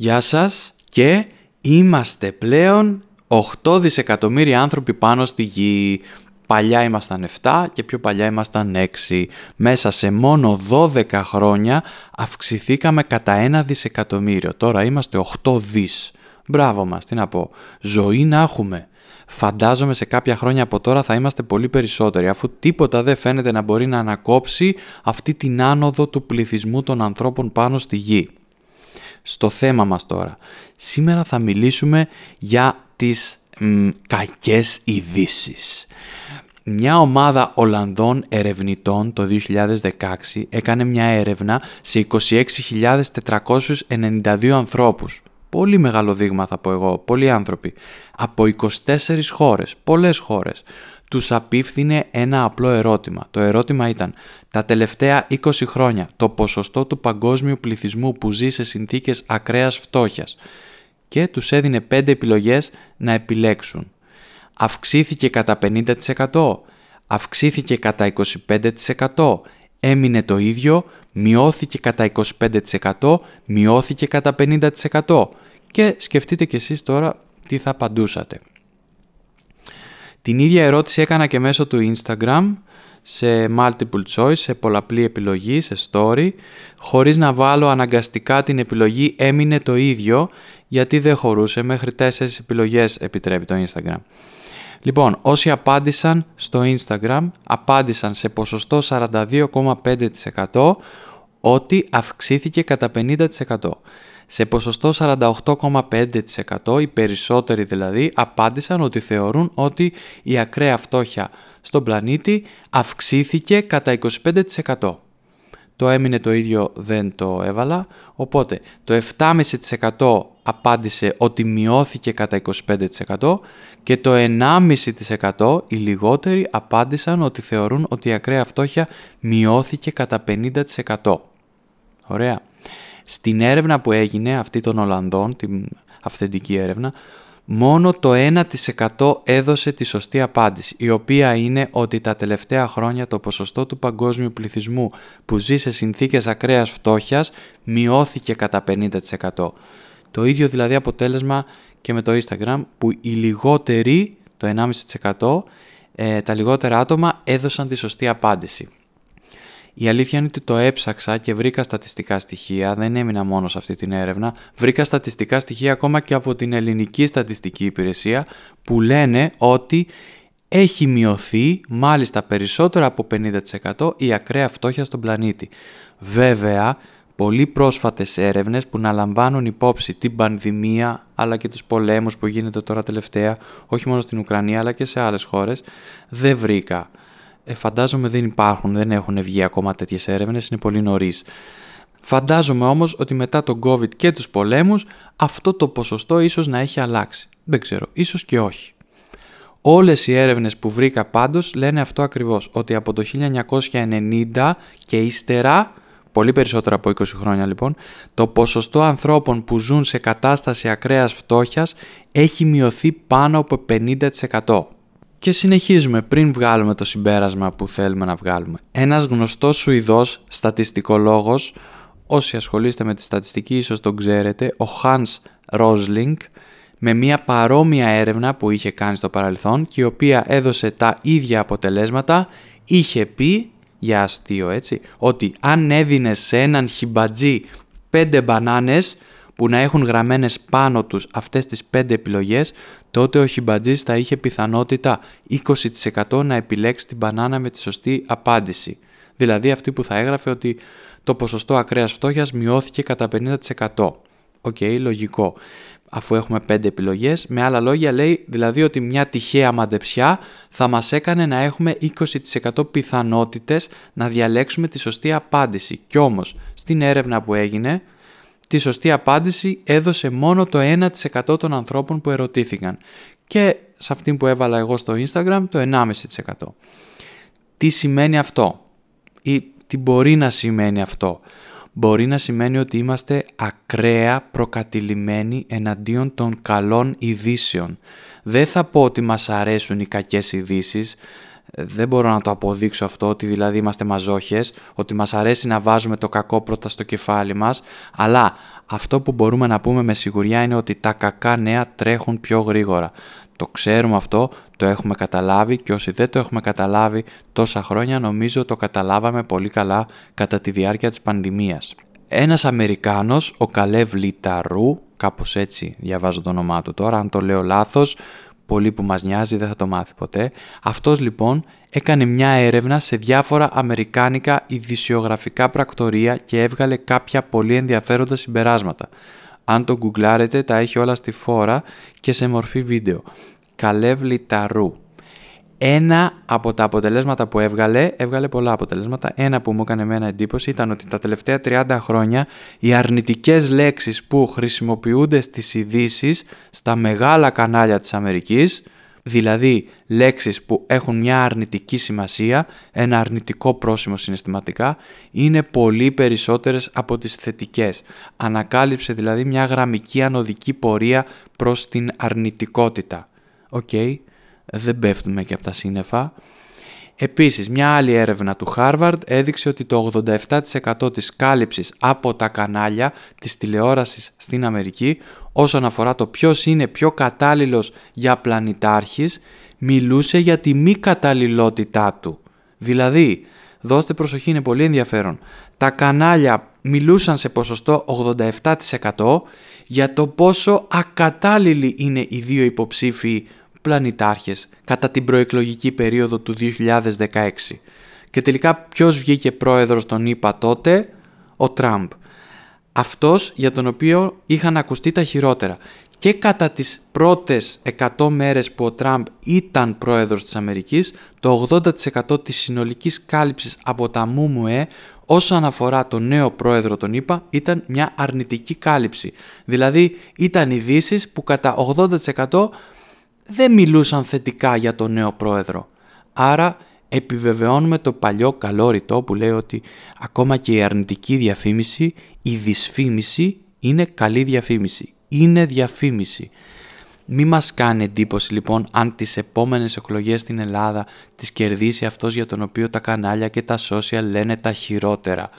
Γεια σας και είμαστε πλέον 8 δισεκατομμύρια άνθρωποι πάνω στη γη. Παλιά ήμασταν 7 και πιο παλιά ήμασταν 6. Μέσα σε μόνο 12 χρόνια αυξηθήκαμε κατά 1 δισεκατομμύριο. Τώρα είμαστε 8 δις. Μπράβο μας, τι να πω. Ζωή να έχουμε. Φαντάζομαι σε κάποια χρόνια από τώρα θα είμαστε πολύ περισσότεροι, αφού τίποτα δεν φαίνεται να μπορεί να ανακόψει αυτή την άνοδο του πληθυσμού των ανθρώπων πάνω στη γη. Στο θέμα μας τώρα. Σήμερα θα μιλήσουμε για τις μ, κακές ειδήσεις. Μια ομάδα Ολλανδών ερευνητών το 2016 έκανε μια έρευνα σε 26.492 ανθρώπους πολύ μεγάλο δείγμα θα πω εγώ, πολλοί άνθρωποι, από 24 χώρες, πολλές χώρες, τους απίφθινε ένα απλό ερώτημα. Το ερώτημα ήταν, τα τελευταία 20 χρόνια το ποσοστό του παγκόσμιου πληθυσμού που ζει σε συνθήκες ακραίας φτώχειας και τους έδινε 5 επιλογές να επιλέξουν. Αυξήθηκε κατά 50%, αυξήθηκε κατά 25%, έμεινε το ίδιο, μειώθηκε κατά 25%, μειώθηκε κατά 50% και σκεφτείτε κι εσείς τώρα τι θα απαντούσατε. Την ίδια ερώτηση έκανα και μέσω του Instagram σε multiple choice, σε πολλαπλή επιλογή, σε story, χωρίς να βάλω αναγκαστικά την επιλογή έμεινε το ίδιο, γιατί δεν χωρούσε, μέχρι τέσσερις επιλογές επιτρέπει το Instagram. Λοιπόν, όσοι απάντησαν στο Instagram, απάντησαν σε ποσοστό 42,5% ότι αυξήθηκε κατά 50%. Σε ποσοστό 48,5% οι περισσότεροι δηλαδή απάντησαν ότι θεωρούν ότι η ακραία φτώχεια στον πλανήτη αυξήθηκε κατά 25% το έμεινε το ίδιο δεν το έβαλα, οπότε το 7,5% απάντησε ότι μειώθηκε κατά 25% και το 1,5% οι λιγότεροι απάντησαν ότι θεωρούν ότι η ακραία φτώχεια μειώθηκε κατά 50%. Ωραία. Στην έρευνα που έγινε αυτή των Ολλανδών, την αυθεντική έρευνα, μόνο το 1% έδωσε τη σωστή απάντηση, η οποία είναι ότι τα τελευταία χρόνια το ποσοστό του παγκόσμιου πληθυσμού που ζει σε συνθήκες ακραίας φτώχειας μειώθηκε κατά 50%. Το ίδιο δηλαδή αποτέλεσμα και με το Instagram που οι λιγότεροι, το 1,5%, ε, τα λιγότερα άτομα έδωσαν τη σωστή απάντηση. Η αλήθεια είναι ότι το έψαξα και βρήκα στατιστικά στοιχεία, δεν έμεινα μόνος σε αυτή την έρευνα, βρήκα στατιστικά στοιχεία ακόμα και από την ελληνική στατιστική υπηρεσία που λένε ότι έχει μειωθεί μάλιστα περισσότερο από 50% η ακραία φτώχεια στον πλανήτη. Βέβαια, πολύ πρόσφατες έρευνες που να λαμβάνουν υπόψη την πανδημία αλλά και τους πολέμους που γίνεται τώρα τελευταία, όχι μόνο στην Ουκρανία αλλά και σε άλλες χώρες, δεν βρήκα ε, φαντάζομαι δεν υπάρχουν, δεν έχουν βγει ακόμα τέτοιες έρευνες, είναι πολύ νωρίς. Φαντάζομαι όμως ότι μετά τον COVID και τους πολέμους αυτό το ποσοστό ίσως να έχει αλλάξει. Δεν ξέρω, ίσως και όχι. Όλες οι έρευνες που βρήκα πάντως λένε αυτό ακριβώς, ότι από το 1990 και ύστερα, πολύ περισσότερο από 20 χρόνια λοιπόν, το ποσοστό ανθρώπων που ζουν σε κατάσταση ακραίας φτώχειας έχει μειωθεί πάνω από 50%. Και συνεχίζουμε πριν βγάλουμε το συμπέρασμα που θέλουμε να βγάλουμε. Ένας γνωστός Σουηδός στατιστικολόγος, όσοι ασχολείστε με τη στατιστική ίσως τον ξέρετε, ο Hans Rosling, με μια παρόμοια έρευνα που είχε κάνει στο παρελθόν και η οποία έδωσε τα ίδια αποτελέσματα, είχε πει, για αστείο έτσι, ότι αν έδινε σε έναν χιμπατζή πέντε μπανάνες που να έχουν γραμμένες πάνω τους αυτές τις 5 επιλογές, τότε ο χιμπατζής θα είχε πιθανότητα 20% να επιλέξει την μπανάνα με τη σωστή απάντηση. Δηλαδή αυτή που θα έγραφε ότι το ποσοστό ακραίας φτώχειας μειώθηκε κατά 50%. Οκ, λογικό. Αφού έχουμε 5 επιλογές, με άλλα λόγια λέει δηλαδή ότι μια τυχαία μαντεψιά θα μας έκανε να έχουμε 20% πιθανότητες να διαλέξουμε τη σωστή απάντηση. Κι όμως, στην έρευνα που έγινε, Τη σωστή απάντηση έδωσε μόνο το 1% των ανθρώπων που ερωτήθηκαν και σε αυτήν που έβαλα εγώ στο Instagram το 1,5%. Τι σημαίνει αυτό; Ή τι μπορεί να σημαίνει αυτό; Μπορεί να σημαίνει ότι είμαστε ακραία προκατηλημένοι εναντίον των καλών ειδήσεων. Δεν θα πω ότι μας αρέσουν οι κακές ειδήσεις, δεν μπορώ να το αποδείξω αυτό ότι δηλαδή είμαστε μαζόχες, ότι μας αρέσει να βάζουμε το κακό πρώτα στο κεφάλι μας, αλλά αυτό που μπορούμε να πούμε με σιγουριά είναι ότι τα κακά νέα τρέχουν πιο γρήγορα. Το ξέρουμε αυτό, το έχουμε καταλάβει και όσοι δεν το έχουμε καταλάβει τόσα χρόνια νομίζω το καταλάβαμε πολύ καλά κατά τη διάρκεια της πανδημίας. Ένας Αμερικάνος, ο Καλεύ Λιταρού, κάπως έτσι διαβάζω το όνομά του τώρα, αν το λέω λάθος, πολύ που μας νοιάζει, δεν θα το μάθει ποτέ. Αυτός λοιπόν έκανε μια έρευνα σε διάφορα αμερικάνικα ειδησιογραφικά πρακτορία και έβγαλε κάποια πολύ ενδιαφέροντα συμπεράσματα. Αν το γκουγκλάρετε τα έχει όλα στη φόρα και σε μορφή βίντεο. Καλεύ Λιταρού. Ένα από τα αποτελέσματα που έβγαλε, έβγαλε πολλά αποτελέσματα, ένα που μου έκανε εμένα εντύπωση ήταν ότι τα τελευταία 30 χρόνια οι αρνητικές λέξεις που χρησιμοποιούνται στις ειδήσει στα μεγάλα κανάλια της Αμερικής, δηλαδή λέξεις που έχουν μια αρνητική σημασία, ένα αρνητικό πρόσημο συναισθηματικά, είναι πολύ περισσότερες από τις θετικές. Ανακάλυψε δηλαδή μια γραμμική ανοδική πορεία προς την αρνητικότητα. Οκ, δεν πέφτουμε και από τα σύννεφα. Επίσης, μια άλλη έρευνα του Harvard έδειξε ότι το 87% της κάλυψης από τα κανάλια της τηλεόρασης στην Αμερική όσον αφορά το ποιος είναι πιο κατάλληλος για πλανητάρχης μιλούσε για τη μη καταλληλότητά του. Δηλαδή, δώστε προσοχή, είναι πολύ ενδιαφέρον. Τα κανάλια μιλούσαν σε ποσοστό 87% για το πόσο ακατάλληλοι είναι οι δύο υποψήφοι πλανητάρχες κατά την προεκλογική περίοδο του 2016. Και τελικά ποιος βγήκε πρόεδρος τον είπα τότε, ο Τραμπ. Αυτός για τον οποίο είχαν ακουστεί τα χειρότερα. Και κατά τις πρώτες 100 μέρες που ο Τραμπ ήταν πρόεδρος της Αμερικής, το 80% της συνολικής κάλυψης από τα ΜΟΜΟΕ όσον αφορά τον νέο πρόεδρο τον είπα ήταν μια αρνητική κάλυψη. Δηλαδή ήταν ειδήσει που κατά 80% δεν μιλούσαν θετικά για τον νέο πρόεδρο. Άρα επιβεβαιώνουμε το παλιό καλό ρητό που λέει ότι ακόμα και η αρνητική διαφήμιση, η δυσφήμιση είναι καλή διαφήμιση. Είναι διαφήμιση. Μη μας κάνει εντύπωση λοιπόν αν τις επόμενες εκλογές στην Ελλάδα τις κερδίσει αυτός για τον οποίο τα κανάλια και τα social λένε τα χειρότερα.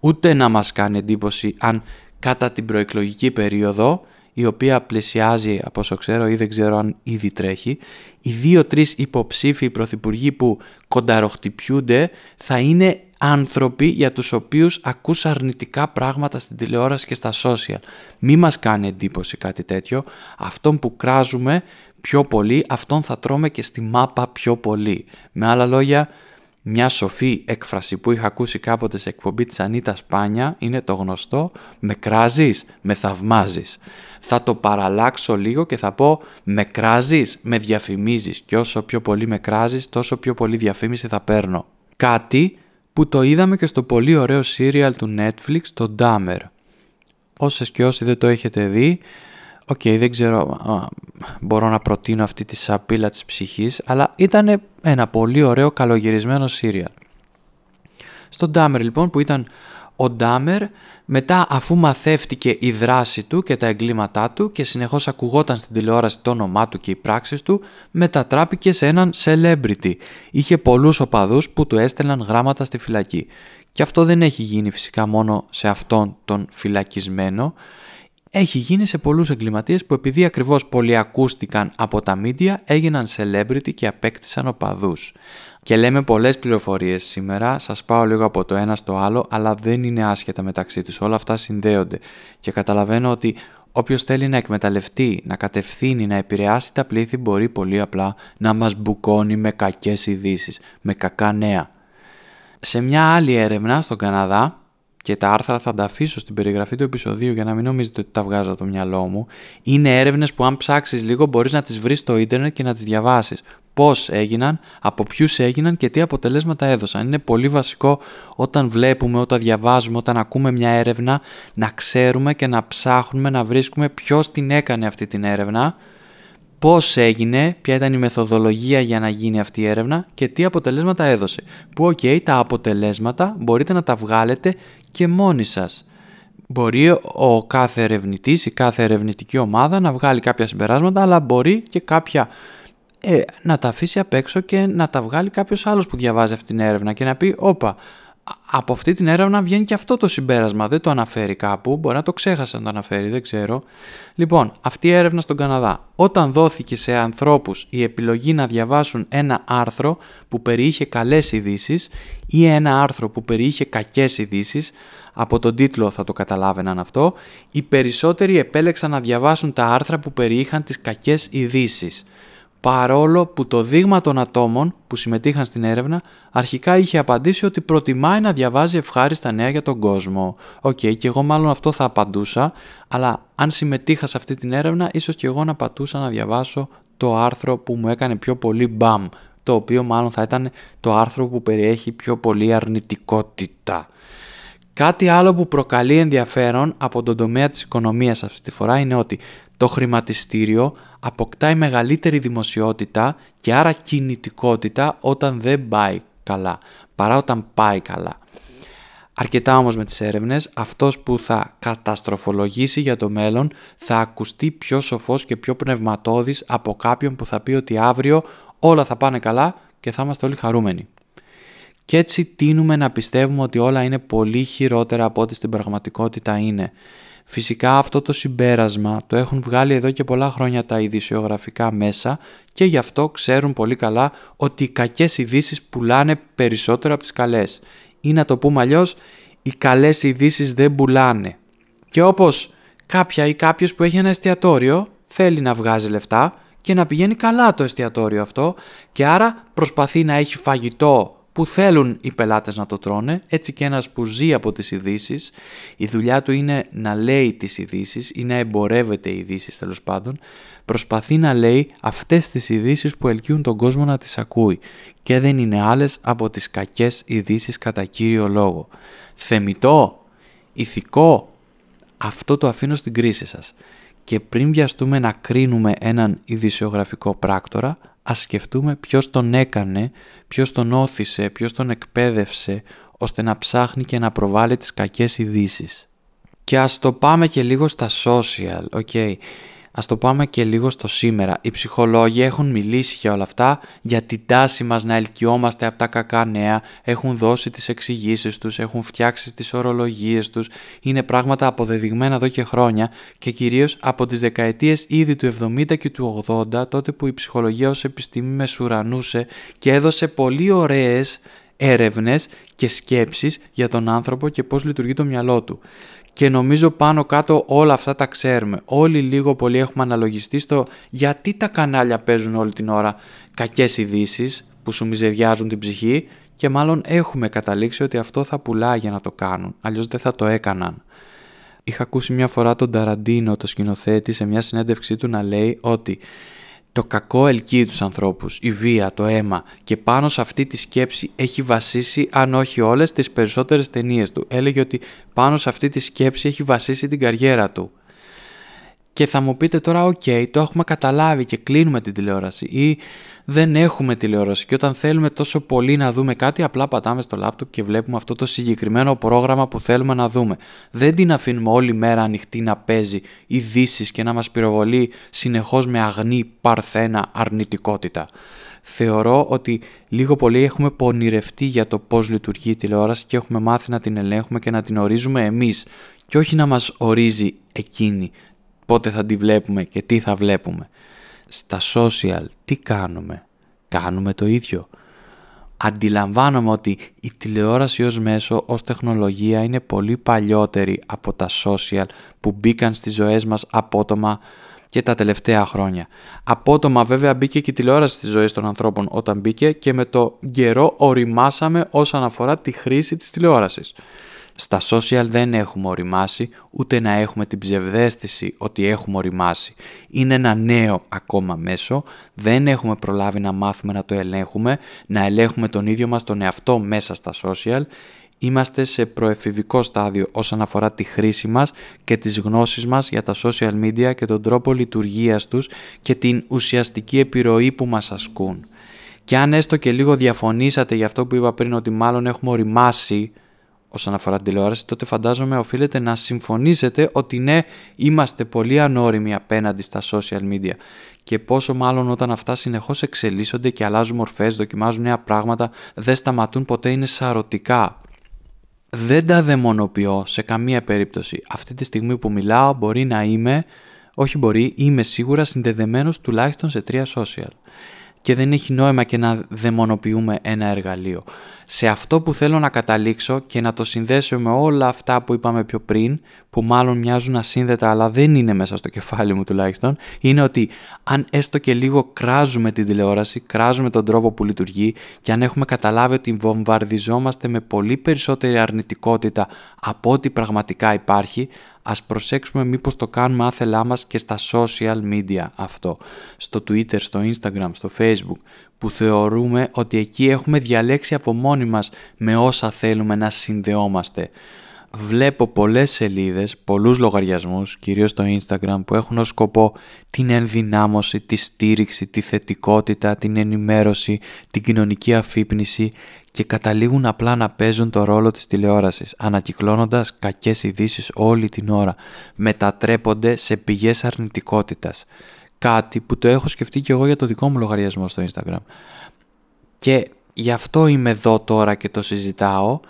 Ούτε να μας κάνει εντύπωση αν κατά την προεκλογική περίοδο η οποία πλησιάζει από όσο ξέρω ή δεν ξέρω αν ήδη τρέχει, οι δύο-τρεις υποψήφοι πρωθυπουργοί που κονταροχτυπιούνται θα είναι άνθρωποι για τους οποίους ακούς αρνητικά πράγματα στην τηλεόραση και στα social. Μη μας κάνει εντύπωση κάτι τέτοιο. Αυτόν που κράζουμε πιο πολύ, αυτόν θα τρώμε και στη μάπα πιο πολύ. Με άλλα λόγια, μια σοφή έκφραση που είχα ακούσει κάποτε σε εκπομπή της Ανίτας Σπάνια είναι το γνωστό «Με κράζεις, με θαυμάζεις». Θα το παραλλάξω λίγο και θα πω «Με κράζεις, με διαφημίζεις» και όσο πιο πολύ με κράζεις τόσο πιο πολύ διαφήμιση θα παίρνω. Κάτι που το είδαμε και στο πολύ ωραίο serial του Netflix, το Dahmer. Όσες και όσοι δεν το έχετε δει, OK, okay, δεν ξέρω, μπορώ να προτείνω αυτή τη σαπίλα της ψυχής, αλλά ήταν ένα πολύ ωραίο καλογυρισμένο σίριαλ. Στο Ντάμερ λοιπόν που ήταν ο Ντάμερ μετά αφού μαθεύτηκε η δράση του και τα εγκλήματά του και συνεχώς ακουγόταν στην τηλεόραση το όνομά του και οι πράξεις του, μετατράπηκε σε έναν celebrity. Είχε πολλούς οπαδούς που του έστελναν γράμματα στη φυλακή. Και αυτό δεν έχει γίνει φυσικά μόνο σε αυτόν τον φυλακισμένο, έχει γίνει σε πολλούς εγκληματίες που επειδή ακριβώς πολυακούστηκαν από τα μίντια έγιναν celebrity και απέκτησαν οπαδούς. Και λέμε πολλές πληροφορίες σήμερα, σας πάω λίγο από το ένα στο άλλο, αλλά δεν είναι άσχετα μεταξύ τους, όλα αυτά συνδέονται. Και καταλαβαίνω ότι όποιος θέλει να εκμεταλλευτεί, να κατευθύνει, να επηρεάσει τα πλήθη μπορεί πολύ απλά να μας μπουκώνει με κακές ειδήσεις, με κακά νέα. Σε μια άλλη έρευνα στον Καναδά, και τα άρθρα θα τα αφήσω στην περιγραφή του επεισοδίου για να μην νομίζετε ότι τα βγάζω από το μυαλό μου. Είναι έρευνες που, αν ψάξεις λίγο, μπορείς να τις βρεις στο ίντερνετ και να τις διαβάσεις. Πώς έγιναν, από ποιους έγιναν και τι αποτελέσματα έδωσαν. Είναι πολύ βασικό όταν βλέπουμε, όταν διαβάζουμε, όταν ακούμε μια έρευνα να ξέρουμε και να ψάχνουμε να βρίσκουμε ποιος την έκανε αυτή την έρευνα πώς έγινε, ποια ήταν η μεθοδολογία για να γίνει αυτή η έρευνα και τι αποτελέσματα έδωσε. Που οκ, τα αποτελέσματα μπορείτε να τα βγάλετε και μόνοι σας. Μπορεί ο κάθε ερευνητής, η κάθε ερευνητική ομάδα να βγάλει κάποια συμπεράσματα, αλλά μπορεί και κάποια ε, να τα αφήσει απ' έξω και να τα βγάλει κάποιος άλλος που διαβάζει αυτή την έρευνα και να πει «Όπα, από αυτή την έρευνα βγαίνει και αυτό το συμπέρασμα. Δεν το αναφέρει κάπου. Μπορεί να το ξέχασε να το αναφέρει, δεν ξέρω. Λοιπόν, αυτή η έρευνα στον Καναδά. Όταν δόθηκε σε ανθρώπους η επιλογή να διαβάσουν ένα άρθρο που περιείχε καλές ειδήσεις ή ένα άρθρο που περιείχε κακές ειδήσεις, από τον τίτλο θα το καταλάβαιναν αυτό, οι περισσότεροι επέλεξαν να διαβάσουν τα άρθρα που περιείχαν τις κακές ειδήσεις παρόλο που το δείγμα των ατόμων που συμμετείχαν στην έρευνα αρχικά είχε απαντήσει ότι προτιμάει να διαβάζει ευχάριστα νέα για τον κόσμο. OK, okay, και εγώ μάλλον αυτό θα απαντούσα, αλλά αν συμμετείχα σε αυτή την έρευνα, ίσως και εγώ να πατούσα να διαβάσω το άρθρο που μου έκανε πιο πολύ μπαμ, το οποίο μάλλον θα ήταν το άρθρο που περιέχει πιο πολύ αρνητικότητα. Κάτι άλλο που προκαλεί ενδιαφέρον από τον τομέα της οικονομίας αυτή τη φορά είναι ότι το χρηματιστήριο αποκτάει μεγαλύτερη δημοσιότητα και άρα κινητικότητα όταν δεν πάει καλά, παρά όταν πάει καλά. Αρκετά όμως με τις έρευνες, αυτός που θα καταστροφολογήσει για το μέλλον θα ακουστεί πιο σοφός και πιο πνευματώδης από κάποιον που θα πει ότι αύριο όλα θα πάνε καλά και θα είμαστε όλοι χαρούμενοι. Και έτσι τίνουμε να πιστεύουμε ότι όλα είναι πολύ χειρότερα από ό,τι στην πραγματικότητα είναι. Φυσικά αυτό το συμπέρασμα το έχουν βγάλει εδώ και πολλά χρόνια τα ειδησιογραφικά μέσα και γι' αυτό ξέρουν πολύ καλά ότι οι κακές ειδήσεις πουλάνε περισσότερο από τις καλές. Ή να το πούμε αλλιώς, οι καλές ειδήσεις δεν πουλάνε. Και όπως κάποια ή κάποιος που έχει ένα εστιατόριο θέλει να βγάζει λεφτά και να πηγαίνει καλά το εστιατόριο αυτό και άρα προσπαθεί να έχει φαγητό που θέλουν οι πελάτες να το τρώνε, έτσι και ένας που ζει από τις ειδήσεις. η δουλειά του είναι να λέει τις ειδήσεις ή να εμπορεύεται οι ειδήσεις τέλος πάντων, προσπαθεί να λέει αυτές τις ειδήσεις που ελκύουν τον κόσμο να τις ακούει και δεν είναι άλλες από τις κακές ειδήσεις κατά κύριο λόγο. Θεμητό, ηθικό, αυτό το αφήνω στην κρίση σας. Και πριν βιαστούμε να κρίνουμε έναν ειδησιογραφικό πράκτορα, ας σκεφτούμε ποιος τον έκανε, ποιος τον όθησε, ποιος τον εκπαίδευσε, ώστε να ψάχνει και να προβάλλει τις κακές ειδήσεις. Και ας το πάμε και λίγο στα social, ok. Ας το πάμε και λίγο στο σήμερα. Οι ψυχολόγοι έχουν μιλήσει για όλα αυτά, για την τάση μας να ελκυόμαστε από τα κακά νέα, έχουν δώσει τις εξηγήσεις τους, έχουν φτιάξει τις ορολογίες τους, είναι πράγματα αποδεδειγμένα εδώ και χρόνια και κυρίως από τις δεκαετίες ήδη του 70 και του 80, τότε που η ψυχολογία ως επιστήμη μεσουρανούσε και έδωσε πολύ ωραίες έρευνες και σκέψεις για τον άνθρωπο και πώς λειτουργεί το μυαλό του και νομίζω πάνω κάτω όλα αυτά τα ξέρουμε. Όλοι λίγο πολύ έχουμε αναλογιστεί στο γιατί τα κανάλια παίζουν όλη την ώρα κακές ειδήσεις που σου μιζεριάζουν την ψυχή και μάλλον έχουμε καταλήξει ότι αυτό θα πουλάει για να το κάνουν, αλλιώς δεν θα το έκαναν. Είχα ακούσει μια φορά τον Ταραντίνο, το σκηνοθέτη, σε μια συνέντευξή του να λέει ότι το κακό ελκύει τους ανθρώπους, η βία, το αίμα και πάνω σε αυτή τη σκέψη έχει βασίσει αν όχι όλες τις περισσότερες ταινίες του. Έλεγε ότι πάνω σε αυτή τη σκέψη έχει βασίσει την καριέρα του. Και θα μου πείτε τώρα, οκ, το έχουμε καταλάβει και κλείνουμε την τηλεόραση ή δεν έχουμε τηλεόραση και όταν θέλουμε τόσο πολύ να δούμε κάτι απλά πατάμε στο λάπτοπ και βλέπουμε αυτό το συγκεκριμένο πρόγραμμα που θέλουμε να δούμε. Δεν την αφήνουμε όλη μέρα ανοιχτή να παίζει ειδήσεις και να μας πυροβολεί συνεχώς με αγνή παρθένα αρνητικότητα. Θεωρώ ότι λίγο πολύ έχουμε πονηρευτεί για το πώς λειτουργεί η τηλεόραση και έχουμε μάθει να την ελέγχουμε και να την ορίζουμε εμείς και όχι να μας ορίζει εκείνη πότε θα τη βλέπουμε και τι θα βλέπουμε. Στα social τι κάνουμε; Κάνουμε το ίδιο. Αντιλαμβάνομαι ότι η τηλεόραση ως μέσο, ως τεχνολογία είναι πολύ παλιότερη από τα social που μπήκαν στις ζωές μας απότομα και τα τελευταία χρόνια. Απότομα βέβαια μπήκε και η τηλεόραση στις ζωές των ανθρώπων όταν μπήκε και με το καιρό οριμάσαμε όσον αφορά τη χρήση της τηλεόρασης. Στα social δεν έχουμε οριμάσει, ούτε να έχουμε την ψευδέστηση ότι έχουμε οριμάσει. Είναι ένα νέο ακόμα μέσο, δεν έχουμε προλάβει να μάθουμε να το ελέγχουμε, να ελέγχουμε τον ίδιο μας τον εαυτό μέσα στα social. Είμαστε σε προεφηβικό στάδιο όσον αφορά τη χρήση μας και τις γνώσεις μας για τα social media και τον τρόπο λειτουργίας τους και την ουσιαστική επιρροή που μας ασκούν. Και αν έστω και λίγο διαφωνήσατε για αυτό που είπα πριν ότι μάλλον έχουμε οριμάσει όσον αφορά την τηλεόραση, τότε φαντάζομαι οφείλετε να συμφωνήσετε ότι ναι, είμαστε πολύ ανώριμοι απέναντι στα social media και πόσο μάλλον όταν αυτά συνεχώς εξελίσσονται και αλλάζουν μορφές, δοκιμάζουν νέα πράγματα, δεν σταματούν ποτέ, είναι σαρωτικά. Δεν τα δαιμονοποιώ σε καμία περίπτωση. Αυτή τη στιγμή που μιλάω μπορεί να είμαι, όχι μπορεί, είμαι σίγουρα συνδεδεμένος τουλάχιστον σε τρία social και δεν έχει νόημα και να δαιμονοποιούμε ένα εργαλείο. Σε αυτό που θέλω να καταλήξω και να το συνδέσω με όλα αυτά που είπαμε πιο πριν, που μάλλον μοιάζουν ασύνδετα αλλά δεν είναι μέσα στο κεφάλι μου τουλάχιστον, είναι ότι αν έστω και λίγο κράζουμε την τηλεόραση, κράζουμε τον τρόπο που λειτουργεί και αν έχουμε καταλάβει ότι βομβαρδιζόμαστε με πολύ περισσότερη αρνητικότητα από ό,τι πραγματικά υπάρχει, ας προσέξουμε μήπως το κάνουμε άθελά μας και στα social media αυτό, στο Twitter, στο Instagram, στο Facebook, που θεωρούμε ότι εκεί έχουμε διαλέξει από μόνοι μας με όσα θέλουμε να συνδεόμαστε. Βλέπω πολλές σελίδες, πολλούς λογαριασμούς, κυρίως στο Instagram, που έχουν ως σκοπό την ενδυνάμωση, τη στήριξη, τη θετικότητα, την ενημέρωση, την κοινωνική αφύπνιση και καταλήγουν απλά να παίζουν το ρόλο της τηλεόρασης, ανακυκλώνοντας κακές ειδήσεις όλη την ώρα, μετατρέπονται σε πηγές αρνητικότητας. Κάτι που το έχω σκεφτεί και εγώ για το δικό μου λογαριασμό στο Instagram. Και γι' αυτό είμαι εδώ τώρα και το συζητάω,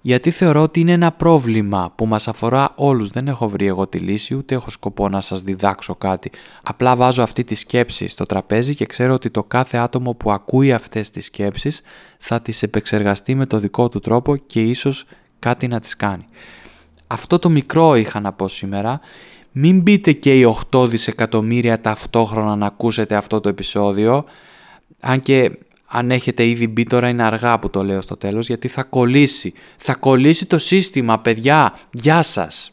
γιατί θεωρώ ότι είναι ένα πρόβλημα που μας αφορά όλους. Δεν έχω βρει εγώ τη λύση, ούτε έχω σκοπό να σας διδάξω κάτι. Απλά βάζω αυτή τη σκέψη στο τραπέζι και ξέρω ότι το κάθε άτομο που ακούει αυτές τις σκέψεις θα τις επεξεργαστεί με το δικό του τρόπο και ίσως κάτι να τις κάνει. Αυτό το μικρό είχα να πω σήμερα. Μην μπείτε και οι 8 δισεκατομμύρια ταυτόχρονα να ακούσετε αυτό το επεισόδιο. Αν και αν έχετε ήδη μπει τώρα είναι αργά που το λέω στο τέλος γιατί θα κολλήσει. Θα κολλήσει το σύστημα παιδιά. Γεια σας.